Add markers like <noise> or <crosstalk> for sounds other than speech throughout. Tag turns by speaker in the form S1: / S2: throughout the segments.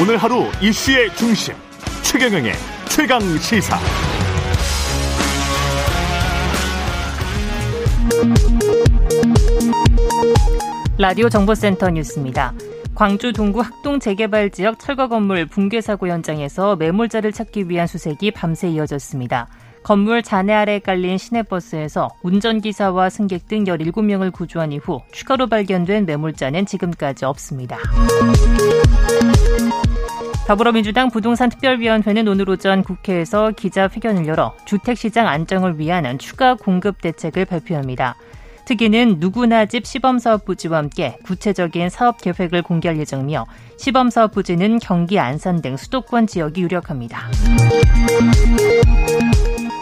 S1: 오늘 하루 이슈의 중심 최경영의 최강 시사.
S2: 라디오 정보센터 뉴스입니다. 광주 동구 학동 재개발 지역 철거 건물 붕괴 사고 현장에서 매몰자를 찾기 위한 수색이 밤새 이어졌습니다. 건물 잔해 아래 깔린 시내버스에서 운전기사와 승객 등 17명을 구조한 이후 추가로 발견된 매몰자는 지금까지 없습니다. 더불어민주당 부동산 특별위원회는 오늘 오전 국회에서 기자회견을 열어 주택시장 안정을 위한 추가 공급 대책을 발표합니다. 특위는 누구나 집 시범사업 부지와 함께 구체적인 사업 계획을 공개할 예정이며 시범사업 부지는 경기 안산 등 수도권 지역이 유력합니다.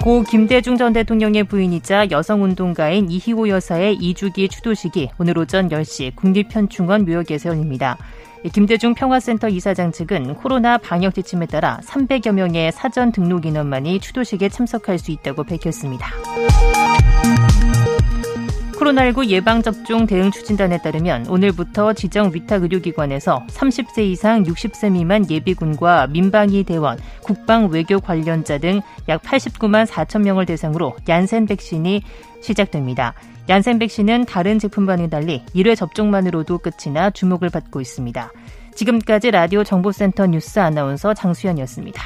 S2: 고 김대중 전 대통령의 부인이자 여성운동가인 이희호 여사의 2주기 추도식이 오늘 오전 10시 국립현충원 묘역에서 열립니다. 김대중 평화센터 이사장 측은 코로나 방역 지침에 따라 300여 명의 사전 등록 인원만이 추도식에 참석할 수 있다고 밝혔습니다. 코로나19 예방접종 대응 추진단에 따르면 오늘부터 지정 위탁 의료기관에서 30세 이상 60세 미만 예비군과 민방위 대원, 국방 외교 관련자 등 약 89만 4천 명을 대상으로 얀센 백신이 시작됩니다. 얀센 백신은 다른 제품과는 달리 1회 접종만으로도 끝이나 주목을 받고 있습니다. 지금까지 라디오 정보센터 뉴스 아나운서 장수연이었습니다.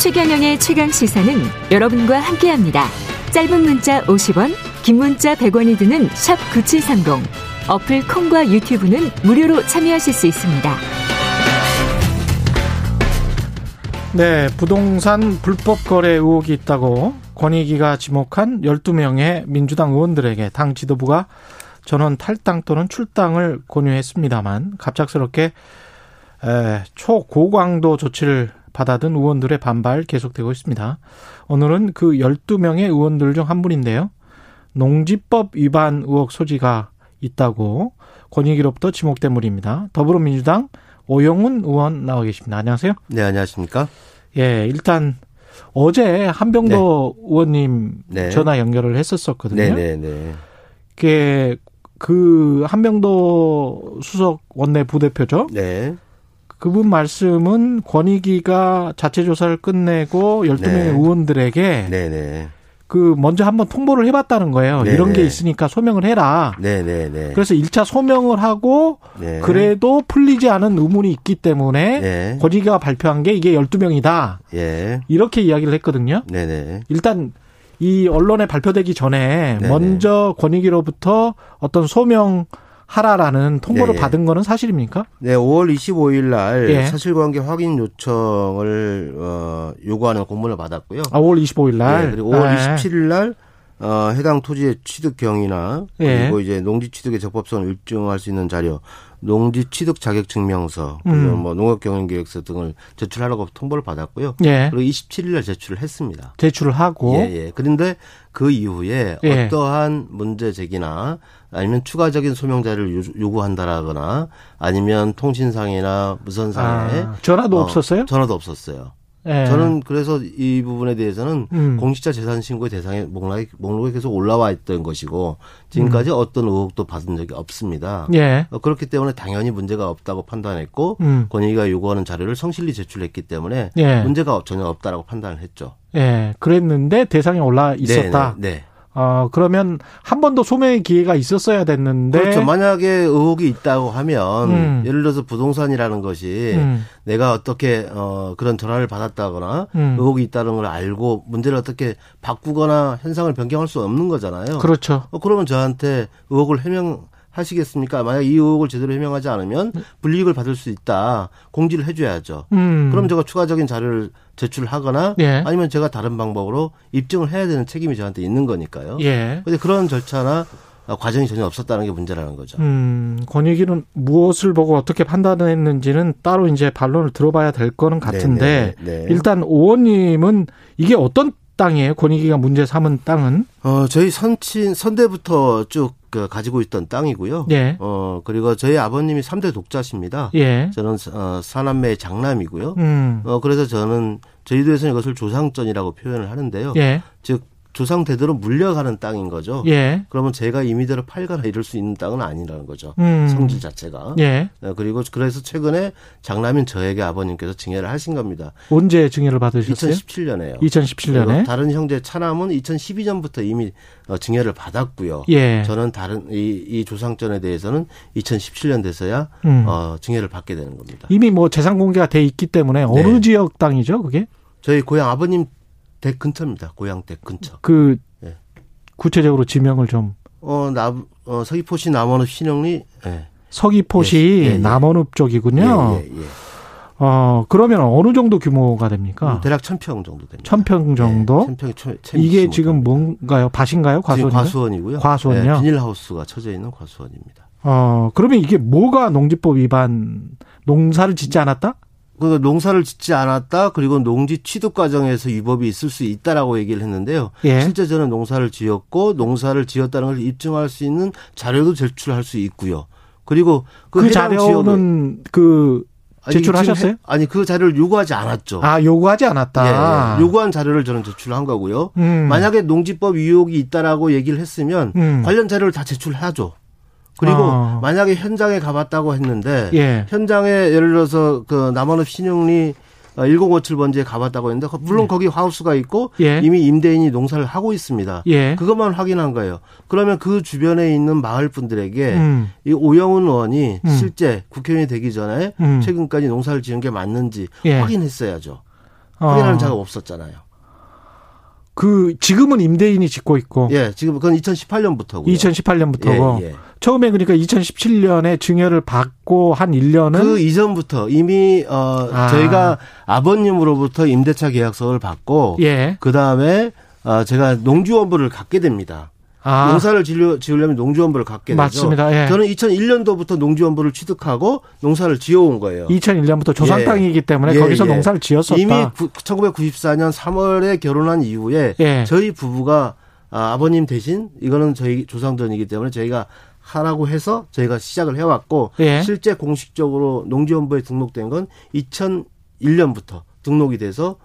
S3: 최경영의 최강 시사는 여러분과 함께합니다. 짧은 문자 50원, 긴 문자 100원이 드는 샵 9730. 어플 콩과 유튜브는 무료로 참여하실 수 있습니다.
S4: 네, 부동산 불법 거래 의혹이 있다고 권익위가 지목한 12명의 민주당 의원들에게 당 지도부가 전원 탈당 또는 출당을 권유했습니다만 갑작스럽게 초고강도 조치를 받아든 의원들의 반발 계속되고 있습니다. 오늘은 그 12명의 의원들 중 한 분인데요. 농지법 위반 의혹 소지가 있다고 권익위로부터 지목된 분입니다. 더불어민주당 오영훈 의원 나와 계십니다. 안녕하세요.
S5: 네, 안녕하십니까?
S4: 예, 일단 어제 한병도 네. 의원님 네. 전화 연결을 했었었거든요. 네, 네, 네. 그게 그 한병도 수석 원내 부대표죠. 네. 그분 말씀은 권익위가 자체 조사를 끝내고 12명의 네. 의원들에게. 네. 그 먼저 한번 통보를 해봤다는 거예요. 네네. 이런 게 네. 있으니까 소명을 해라. 네네네. 그래서 1차 소명을 하고 네. 그래도 풀리지 않은 의문이 있기 때문에 네. 권익위가 발표한 게 이게 12명이다. 예. 이렇게 이야기를 했거든요. 네네. 일단 이 언론에 발표되기 전에 네네. 먼저 권익위로부터 어떤 소명 하라라는 통보를 네. 받은 거는 사실입니까?
S5: 네, 5월 25일 날 예. 사실관계 확인 요청을 어, 요구하는 공문을 받았고요.
S4: 아, 5월 25일 날.
S5: 네, 그리고 5월 예. 27일 날 어, 해당 토지의 취득 경위나 예. 그리고 이제 농지 취득의 적법성을 입증할 수 있는 자료, 농지 취득 자격 증명서, 음. 뭐 농업 경영 계획서 등을 제출하라고 통보를 받았고요. 예. 그리고 27일 날 제출을 했습니다.
S4: 제출을 하고
S5: 예, 예. 그런데 그 이후에 예. 어떠한 문제 제기나 아니면 추가적인 소명 자료를 요구한다라거나 아니면 통신상이나 무선상에 아,
S4: 전화도 어, 없었어요?
S5: 전화도 없었어요. 네. 저는 그래서 이 부분에 대해서는 음. 공직자 재산 신고의 대상에 목록에, 목록에 계속 올라와 있던 것이고 지금까지 음. 어떤 의혹도 받은 적이 없습니다. 예. 어, 그렇기 때문에 당연히 문제가 없다고 판단했고 음. 권익위가 요구하는 자료를 성실히 제출했기 때문에 예. 문제가 전혀 없다라고 판단을 했죠.
S4: 예, 그랬는데 대상에 올라 있었다. 네. 네. 네. 어, 그러면 한 번 더 소명의 기회가 있었어야 됐는데.
S5: 그렇죠. 만약에 의혹이 있다고 하면, 음. 예를 들어서 부동산이라는 것이 음. 내가 어떻게, 어, 그런 전화를 받았다거나 음. 의혹이 있다는 걸 알고 문제를 어떻게 바꾸거나 현상을 변경할 수 없는 거잖아요.
S4: 그렇죠.
S5: 어, 그러면 저한테 의혹을 해명, 하시겠습니까? 만약 이 의혹을 제대로 해명하지 않으면 불이익을 받을 수 있다. 공지를 해줘야죠. 음. 그럼 제가 추가적인 자료를 제출하거나 예. 아니면 제가 다른 방법으로 입증을 해야 되는 책임이 저한테 있는 거니까요. 예. 근데 그런 절차나 과정이 전혀 없었다는 게 문제라는 거죠.
S4: 음, 권익위는 무엇을 보고 어떻게 판단을 했는지는 따로 이제 반론을 들어봐야 될 거는 같은데 네, 네, 네. 일단 오원님은 이게 어떤 땅이에요? 권익위가 문제 삼은 땅은?
S5: 어, 저희 선친 선대부터 쭉 그 가지고 있던 땅이고요. 예. 어, 그리고 저희 아버님이 3대 독자십니다. 예. 저는 어, 사남매 장남이고요. 음. 어, 그래서 저는 저희도에서는 이것을 조상전이라고 표현을 하는데요. 예. 즉 조상 대대로 물려가는 땅인 거죠. 예. 그러면 제가 임의대로 팔거나 이럴 수 있는 땅은 아니라는 거죠. 음. 성질 자체가. 예. 네, 그리고 그래서 최근에 장남인 저에게 아버님께서 증여를 하신 겁니다.
S4: 언제 증여를 받으셨어요?
S5: 2017년에요.
S4: 2017년에.
S5: 다른 형제 차남은 2012년부터 이미 어, 증여를 받았고요. 예. 저는 다른 이, 이 조상전에 대해서는 2017년 돼서야 음. 어, 증여를 받게 되는 겁니다.
S4: 이미 뭐 재산 공개가 돼 있기 때문에 어느 네. 지역 땅이죠, 그게?
S5: 저희 고향 아버님 댁 근처입니다. 고향 댁 근처.
S4: 그 네. 구체적으로 지명을 좀.
S5: 어, 나, 어, 서귀포시 남원읍 신영리. 네.
S4: 서귀포시 예, 예, 예. 남원읍 쪽이군요. 예, 예, 예, 어, 그러면 어느 정도 규모가 됩니까?
S5: 음, 대략 천평 정도 됩니다.
S4: 천평 정도? 천평이 천, 이게 지금 뭔가요? 밭인가요? 과수원?
S5: 과수원이고요.
S4: 과수원이요?
S5: 비닐하우스가 쳐져 있는 과수원입니다.
S4: 어, 그러면 이게 뭐가 농지법 위반, 농사를 짓지 않았다?
S5: 그 농사를 짓지 않았다 그리고 농지 취득 과정에서 위법이 있을 수 있다라고 얘기를 했는데요. 예. 실제 저는 농사를 지었고 농사를 지었다는 걸 입증할 수 있는 자료도 제출할 수 있고요. 그리고
S4: 그, 그 자료는 그 제출하셨어요?
S5: 아니 그 자료를 요구하지 않았죠.
S4: 아 요구하지 않았다.
S5: 예, 예. 요구한 자료를 저는 제출한 거고요. 음. 만약에 농지법 위혹이 있다라고 얘기를 했으면 음. 관련 자료를 다 제출하죠. 그리고 어. 만약에 현장에 가봤다고 했는데 예. 현장에 예를 들어서 그 남한읍 신용리 1057번지에 가봤다고 했는데 물론 예. 거기 하우스가 있고 예. 이미 임대인이 농사를 하고 있습니다. 예. 그것만 확인한 거예요. 그러면 그 주변에 있는 마을 분들에게 음. 이 오영훈 의원이 음. 실제 국회의원이 되기 전에 음. 최근까지 농사를 지은 게 맞는지 예. 확인했어야죠. 확인하는 어. 작업 없었잖아요.
S4: 그 지금은 임대인이 짓고 있고.
S5: 예, 지금 그건 2018년부터고요.
S4: 2018년부터고. 예, 예. 처음에 그러니까 2017년에 증여를 받고 한 1년은
S5: 그 이전부터 이미 어 아. 저희가 아버님으로부터 임대차 계약서를 받고 예. 그다음에 어 제가 농지원부를 갖게 됩니다. 아. 농사를 지으려면 농지원부를 갖게 되죠.
S4: 맞습니다. 예.
S5: 저는 2001년도부터 농지원부를 취득하고 농사를 지어온 거예요.
S4: 2001년부터 조상 예. 땅이기 때문에 예. 거기서 예. 농사를 지었었다.
S5: 이미 1994년 3월에 결혼한 이후에 예. 저희 부부가 아, 아버님 대신 이거는 저희 조상전이기 때문에 저희가 하라고 해서 저희가 시작을 해왔고 예. 실제 공식적으로 농지원부에 등록된 건 2001년부터 등록이 돼서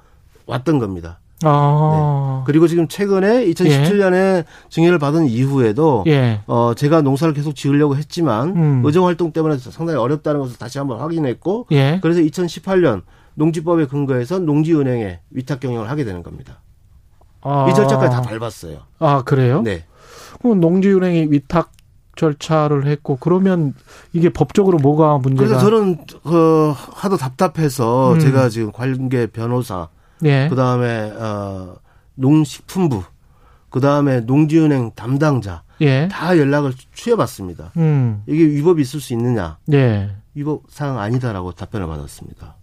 S5: 왔던 겁니다. 아. 네. 그리고 지금 최근에 2017년에 예. 증여를 받은 이후에도 예. 어 제가 농사를 계속 지으려고 했지만 음. 의정 활동 때문에 상당히 어렵다는 것을 다시 한번 확인했고 예. 그래서 2018년 농지법에 근거해서 농지은행에 위탁 경영을 하게 되는 겁니다. 아. 이 절차까지 다 밟았어요.
S4: 아 그래요? 네. 그럼 농지은행이 위탁 절차를 했고 그러면 이게 법적으로 뭐가 문제가?
S5: 그래서 저는 그 하도 답답해서 음. 제가 지금 관계 변호사, 예. 그 다음에 어 농식품부, 그 다음에 농지은행 담당자 예. 다 연락을 취해봤습니다. 음. 이게 위법이 있을 수 있느냐? 예. 위법 사항 아니다라고 답변을 받았습니다.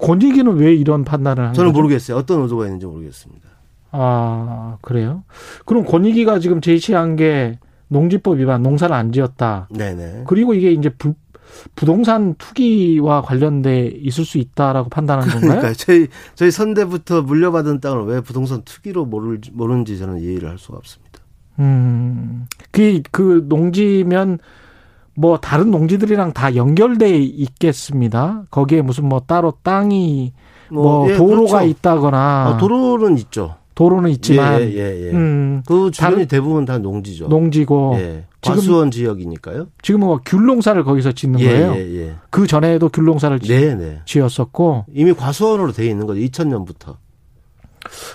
S4: 권익위는 왜 이런 판단을 한
S5: 저는
S4: 거죠?
S5: 모르겠어요. 어떤 의도가 있는지 모르겠습니다.
S4: 아 그래요? 그럼 권익위가 지금 제시한 게 농지법 위반, 농사를 안 지었다. 네네. 그리고 이게 이제 부, 부동산 투기와 관련돼 있을 수 있다라고 판단하는 건가요?
S5: 그러니까 저희 저희 선대부터 물려받은 땅을 왜 부동산 투기로 모를 모르는지 저는 이해를 할 수가 없습니다.
S4: 음, 그, 그 농지면 뭐 다른 농지들이랑 다 연결돼 있겠습니다. 거기에 무슨 뭐 따로 땅이 뭐, 뭐 예, 도로가 그렇죠. 있다거나
S5: 아, 도로는 있죠.
S4: 도로는 있지만
S5: 예, 예, 예. 음, 그 주변이 대부분 다 농지죠.
S4: 농지고
S5: 예. 과수원 지역이니까요.
S4: 지금은 뭐 귤농사를 거기서 짓는 예, 거예요. 예, 예. 그 전에도 귤농사를 네, 네. 지었었고
S5: 이미 과수원으로 돼 있는 거죠. 2000년부터.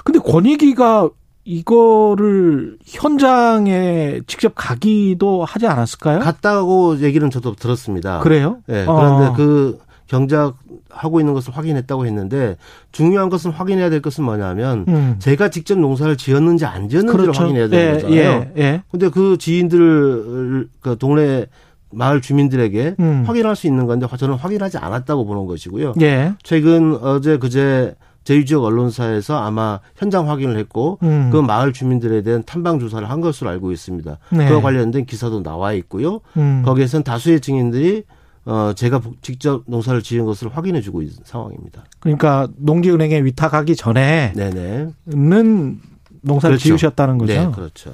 S4: 근데 권익위가 이거를 현장에 직접 가기도 하지 않았을까요?
S5: 갔다고 얘기는 저도 들었습니다.
S4: 그래요?
S5: 예. 네, 그런데 어. 그 경작하고 있는 것을 확인했다고 했는데 중요한 것은 확인해야 될 것은 뭐냐면 음. 제가 직접 농사를 지었는지 안 지었는지를 그렇죠. 확인해야 되는 예, 거잖아요. 예, 예. 근데 그 지인들 그 동네 마을 주민들에게 음. 확인할 수 있는 건데 저는 확인하지 않았다고 보는 것이고요. 예. 최근 어제 그제 제2지역 언론사에서 아마 현장 확인을 했고 음. 그 마을 주민들에 대한 탐방 조사를 한 것으로 알고 있습니다. 네. 그와 관련된 기사도 나와 있고요. 음. 거기에선 다수의 증인들이 어, 제가 직접 농사를 지은 것을 확인해 주고 있는 상황입니다.
S4: 그러니까 농지은행에 위탁하기 전에 네는 농사를 그렇죠. 지으셨다는 거죠.
S5: 네, 그렇죠.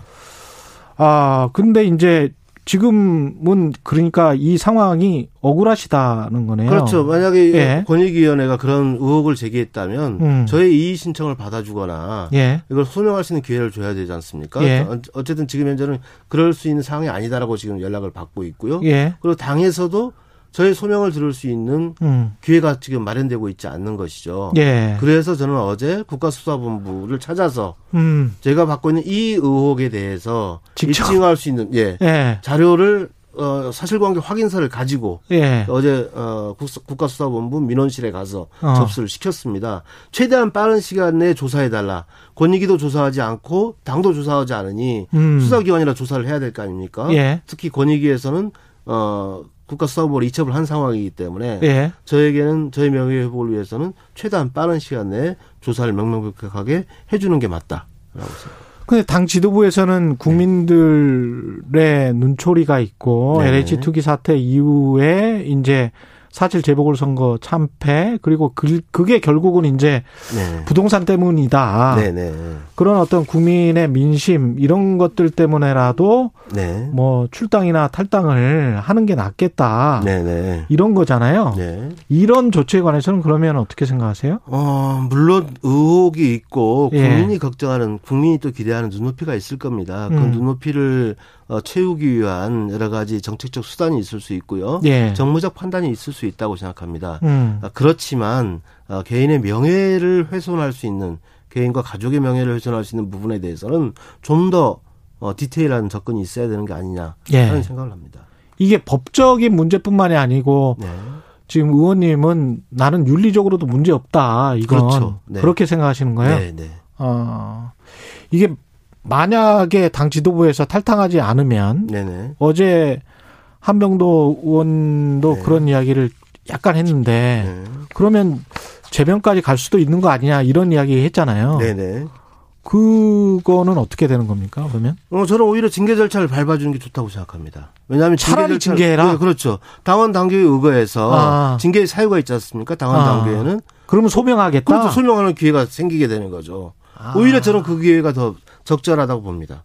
S4: 아, 근데 이제 지금은 그러니까 이 상황이 억울하시다는 거네요.
S5: 그렇죠. 만약에 예. 권익위원회가 그런 의혹을 제기했다면 음. 저의 이의 신청을 받아주거나 예. 이걸 소명할 수 있는 기회를 줘야 되지 않습니까? 예. 어쨌든 지금 현재는 그럴 수 있는 상황이 아니다라고 지금 연락을 받고 있고요. 예. 그리고 당에서도 저의 소명을 들을 수 있는 음. 기회가 지금 마련되고 있지 않는 것이죠. 예. 그래서 저는 어제 국가수사본부를 찾아서 음. 제가 받고 있는 이 의혹에 대해서 직접. 입증할 수 있는 예, 예. 자료를 어, 사실관계 확인서를 가지고 예. 어제 어, 국가수사본부 민원실에 가서 어. 접수를 시켰습니다. 최대한 빠른 시간 내에 조사해달라. 권익위도 조사하지 않고 당도 조사하지 않으니 음. 수사기관이라 조사를 해야 될 거 아닙니까? 예. 특히 권익위에서는 어, 국가 수사본부로 이첩을 한 상황이기 때문에 예. 저에게는 저희 명예 회복을 위해서는 최대한 빠른 시간 내에 조사를 명명백백하게 해주는 게 맞다라고 생각합니다.
S4: 근데 당 지도부에서는 국민들의 눈초리가 있고 네. LH 투기 사태 이후에 이제 사실 재보궐선거 참패 그리고 그, 그게 결국은 이제 네. 부동산 때문이다. 네, 네. 그런 어떤 국민의 민심 이런 것들 때문에라도 네. 뭐 출당이나 탈당을 하는 게 낫겠다. 네, 네. 이런 거잖아요. 네. 이런 조치에 관해서는 그러면 어떻게 생각하세요?
S5: 어, 물론 의혹이 있고 예. 국민이 예. 걱정하는 국민이 또 기대하는 눈높이가 있을 겁니다. 그 음. 눈높이를 어, 채우기 위한 여러 가지 정책적 수단이 있을 수 있고요. 예. 정무적 판단이 있을 수 있다고 생각합니다. 음. 아, 그렇지만 어, 개인의 명예를 훼손할 수 있는 개인과 가족의 명예를 훼손할 수 있는 부분에 대해서는 좀더 어, 디테일한 접근이 있어야 되는 게 아니냐 하는 예. 생각을 합니다.
S4: 이게 법적인 문제뿐만이 아니고 네. 지금 의원님은 나는 윤리적으로도 문제 없다. 이건 그렇죠. 네. 그렇게 생각하시는 거예요? 네, 네. 어, 이게 만약에 당 지도부에서 탈당하지 않으면 네네. 어제 한병도 의원도 네. 그런 이야기를 약간 했는데 네. 그러면 재변까지 갈 수도 있는 거 아니냐 이런 이야기 했잖아요. 네네. 그거는 어떻게 되는 겁니까? 그러면?
S5: 어, 저는 오히려 징계 절차를 밟아주는 게 좋다고 생각합니다. 왜냐하면
S4: 차라리 징계 징계해라.
S5: 네, 그렇죠. 당원 당규에 의거해서 아. 징계 사유가 있지 않습니까? 당원 아. 당규에는.
S4: 그러면 소명하겠다.
S5: 그렇죠. 소명하는 기회가 생기게 되는 거죠. 아. 오히려 저는 그 기회가 더 적절하다고 봅니다.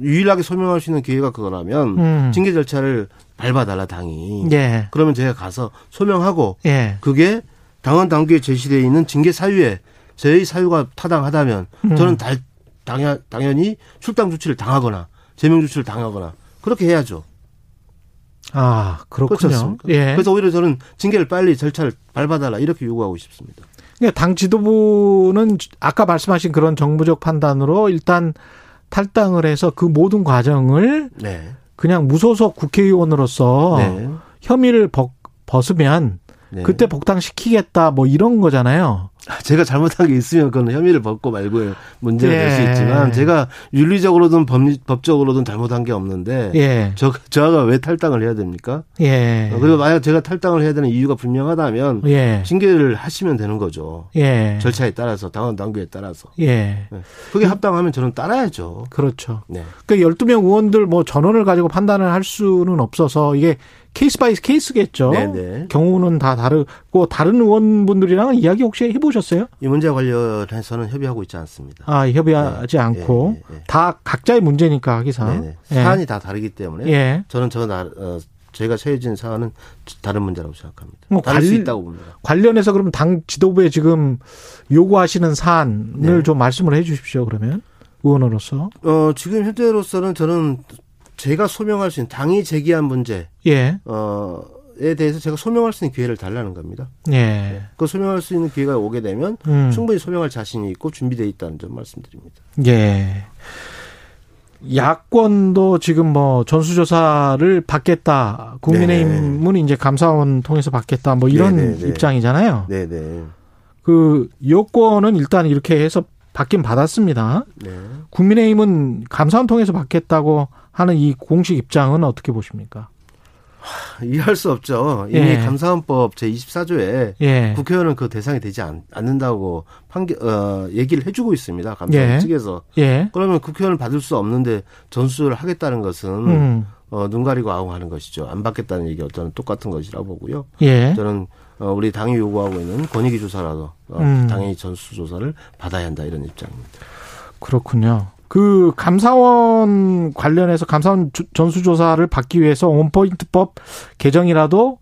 S5: 유일하게 소명할 수 있는 기회가 그거라면 음. 징계 절차를 밟아달라 당이. 예. 그러면 제가 가서 소명하고 예. 그게 당원 당규에 제시되어 있는 징계 사유에 저희 사유가 타당하다면 음. 저는 달, 당연, 당연히 출당 조치를 당하거나 제명 조치를 당하거나 그렇게 해야죠.
S4: 아 그렇군요.
S5: 예. 그래서 오히려 저는 징계를 빨리 절차를 밟아달라 이렇게 요구하고 싶습니다.
S4: 그러니까 당 지도부는 아까 말씀하신 그런 정부적 판단으로 일단 탈당을 해서 그 모든 과정을 네. 그냥 무소속 국회의원으로서 네. 혐의를 벗, 벗으면 네. 그때 복당시키겠다 뭐 이런 거잖아요.
S5: 제가 잘못한 게 있으면 그건 혐의를 벗고 말고의 문제가 예. 될수 있지만 제가 윤리적으로든 법, 법적으로든 잘못한 게 없는데 예. 저 저가 왜 탈당을 해야 됩니까? 예. 그리고 만약 제가 탈당을 해야 되는 이유가 분명하다면 예. 징계를 하시면 되는 거죠. 예. 절차에 따라서 당원 당규에 따라서. 예. 네. 그게 합당하면 저는 따라야죠.
S4: 그렇죠. 네. 그러니까 12명 의원들 뭐 전원을 가지고 판단을 할 수는 없어서 이게 case by case겠죠. 네네. 경우는 다 다르고 다른 의원분들이랑 이야기 혹시 해보셨어요?
S5: 이 문제 관련해서는 협의하고 있지 않습니다.
S4: 아 협의하지 네. 않고 예, 예, 예. 다 각자의 문제니까 하기상.
S5: 예. 사안이 다 다르기 때문에 예. 저는 저 나, 어, 저희가 처해진 사안은 다른 문제라고 생각합니다. 뭐 다를 관, 수 있다고 봅니다.
S4: 관련해서 그럼 당 지도부에 지금 요구하시는 사안을 네. 좀 말씀을 해주십시오. 그러면 의원으로서.
S5: 어 지금 현재로서는 저는 제가 소명할 수 있는 당이 제기한 문제. 예. 어. 에 대해서 제가 소명할 수 있는 기회를 달라는 겁니다. 예. 그 소명할 수 있는 기회가 오게 되면 음. 충분히 소명할 자신이 있고 준비되어 있다는 점 말씀드립니다.
S4: 예. 야권도 지금 뭐 전수조사를 받겠다. 국민의힘은 네네. 이제 감사원 통해서 받겠다. 뭐 이런 네네네. 입장이잖아요. 네네. 그 여권은 일단 이렇게 해서 받긴 받았습니다. 네. 국민의힘은 감사원 통해서 받겠다고 하는 이 공식 입장은 어떻게 보십니까?
S5: 이해할 수 없죠. 이미 예. 감사원법 제24조에 예. 국회의원은 그 대상이 되지 않, 는다고 판결, 어, 얘기를 해주고 있습니다. 감사원 예. 측에서. 예. 그러면 국회의원을 받을 수 없는데 전수를 하겠다는 것은 음. 어, 눈 가리고 아웅하는 것이죠. 안 받겠다는 얘기가 저는 똑같은 것이라고 보고요. 예. 저는 어, 우리 당이 요구하고 있는 권익위 조사라도 어, 음. 당연히 전수 조사를 받아야 한다 이런 입장입니다.
S4: 그렇군요. 그 감사원 관련해서 감사원 전수조사를 받기 위해서 원포인트법 개정이라도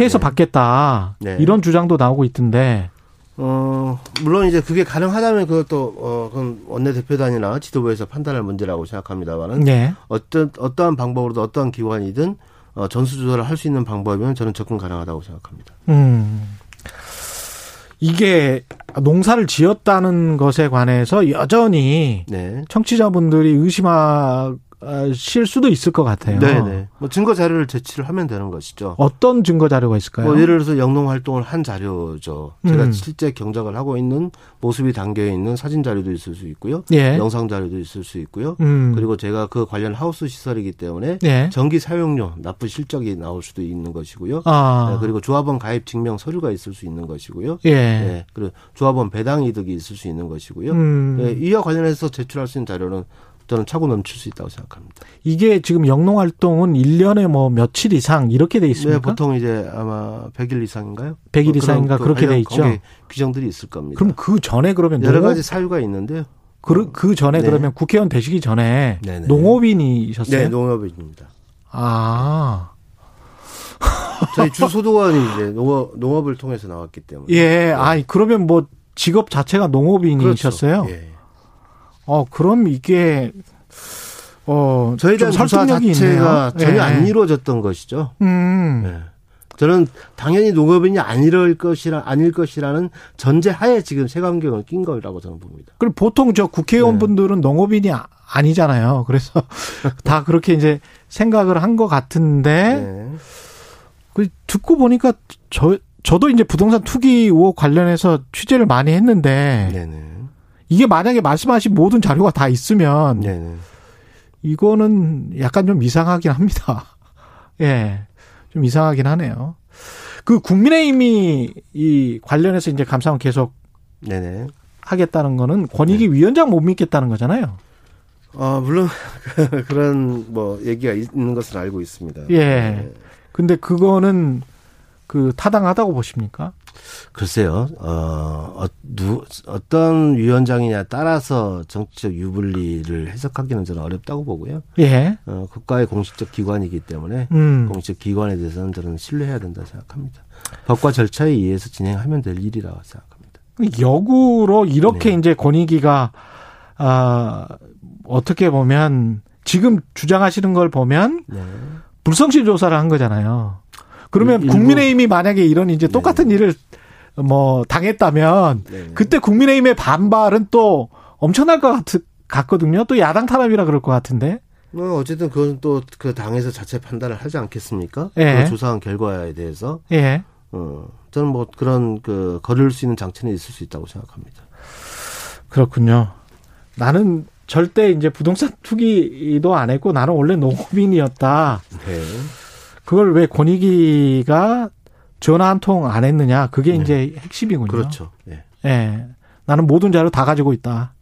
S4: 해서 네. 받겠다 네. 이런 주장도 나오고 있던데.
S5: 어 물론 이제 그게 가능하다면 그것도 어 그건 원내 대표단이나 지도부에서 판단할 문제라고 생각합니다만은 네. 어떤 어떠한 방법으로도 어떠한 기관이든 어, 전수조사를 할 수 있는 방법이면 저는 접근 가능하다고 생각합니다. 음.
S4: 이게 농사를 지었다는 것에 관해서 여전히 네. 청취자분들이 의심하 실 수도 있을 것 같아요.
S5: 네네. 뭐 증거 자료를 제출을 하면 되는 것이죠.
S4: 어떤 증거 자료가 있을까요?
S5: 뭐 예를 들어서 영농 활동을 한 자료죠. 제가 음. 실제 경작을 하고 있는 모습이 담겨 있는 사진 자료도 있을 수 있고요. 예. 영상 자료도 있을 수 있고요. 음. 그리고 제가 그 관련 하우스 시설이기 때문에 예. 전기 사용료 납부 실적이 나올 수도 있는 것이고요. 아. 네, 그리고 조합원 가입 증명 서류가 있을 수 있는 것이고요. 예. 네, 그리고 조합원 배당 이득이 있을 수 있는 것이고요. 음. 네, 이와 관련해서 제출할 수 있는 자료는 저는 차고 넘칠 수 있다고 생각합니다.
S4: 이게 지금 영농 활동은 1년에 뭐 며칠 이상 이렇게 돼 있습니까?
S5: 네, 보통 이제 아마 100일 이상인가요?
S4: 100일 뭐 이상인가 그렇게 돼 있죠.
S5: 규정들이 있을 겁니다.
S4: 그럼 그 전에 그러면
S5: 여러 가지 사유가 있는데요.
S4: 그, 그 전에 네. 그러면 국회의원 되시기 전에 네네. 농업인이셨어요?
S5: 네, 농업인입니다.
S4: 아. <laughs>
S5: 저희 주소도관이 이제 농업, 농업을 통해서 나왔기 때문에.
S4: 예, 네. 아, 그러면 뭐 직업 자체가 농업인이셨어요? 그렇죠. 예. 어, 그럼 이게
S5: 어, 저희 대한 자체가 있네요. 전혀 네. 안 이루어졌던 것이죠. 음. 네. 저는 당연히 농업인이 아닐 것이라 아닐 것이라는 전제하에 지금 세관경을 낀 거라고 저는 봅니다.
S4: 그리고 보통 저 국회의원분들은 네. 농업인이 아, 아니잖아요. 그래서 <laughs> 다 그렇게 이제 생각을 한 것 같은데 네. 그 듣고 보니까 저 저도 이제 부동산 투기 의혹 관련해서 취재를 많이 했는데 네네. 이게 만약에 말씀하신 모든 자료가 다 있으면 네네. 이거는 약간 좀 이상하긴 합니다. <laughs> 예. 좀 이상하긴 하네요. 그 국민의힘이 이 관련해서 이제 감사원 계속 네네. 하겠다는 거는 권익위 네. 위원장 못 믿겠다는 거잖아요.
S5: 어, 물론 <laughs> 그런 뭐 얘기가 있는 것을 알고 있습니다.
S4: 예. 네. 근데 그거는 그 타당하다고 보십니까?
S5: 글쎄요, 어, 어, 누, 어떤 위원장이냐 따라서 정치적 유불리를 해석하기는 저는 어렵다고 보고요. 예. 어, 국가의 공식적 기관이기 때문에 음. 공식 기관에 대해서는 저는 신뢰해야 된다 생각합니다. 법과 절차에 의해서 진행하면 될 일이라고 생각합니다.
S4: 역으로 이렇게 네. 이제 권익위가 아, 어떻게 보면 지금 주장하시는 걸 보면 네. 불성실 조사를 한 거잖아요. 그러면 일부. 국민의힘이 만약에 이런 이제 똑같은 네. 일을 뭐 당했다면 네. 그때 국민의힘의 반발은 또 엄청날 것 같, 같거든요. 또 야당 탄압이라 그럴 것 같은데.
S5: 뭐 어쨌든 그건 또 그 당에서 자체 판단을 하지 않겠습니까? 예. 그 조사한 결과에 대해서. 예. 어, 저는 뭐 그런 그 거릴 수 있는 장치는 있을 수 있다고 생각합니다.
S4: 그렇군요. 나는 절대 이제 부동산 투기도 안 했고 나는 원래 농업인이었다. 네. 그걸 왜 권익위가 전화 한 통 안 했느냐. 그게 네. 이제 핵심이군요.
S5: 그렇죠.
S4: 예. 네. 나는 모든 자료 다 가지고 있다.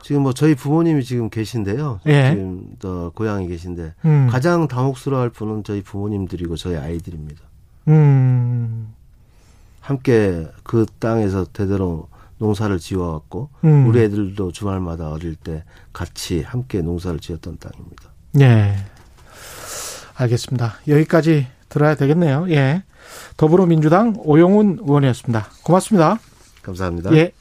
S5: 지금 뭐 저희 부모님이 지금 계신데요. 예. 지금 또 고향에 계신데 음. 가장 당혹스러워할 분은 저희 부모님들이고 저희 아이들입니다. 음. 함께 그 땅에서 대대로 농사를 지어왔고 음. 우리 애들도 주말마다 어릴 때 같이 함께 농사를 지었던 땅입니다.
S4: 네. 알겠습니다. 여기까지 들어야 되겠네요. 예. 더불어민주당 오영훈 의원이었습니다. 고맙습니다.
S5: 감사합니다.
S4: 예.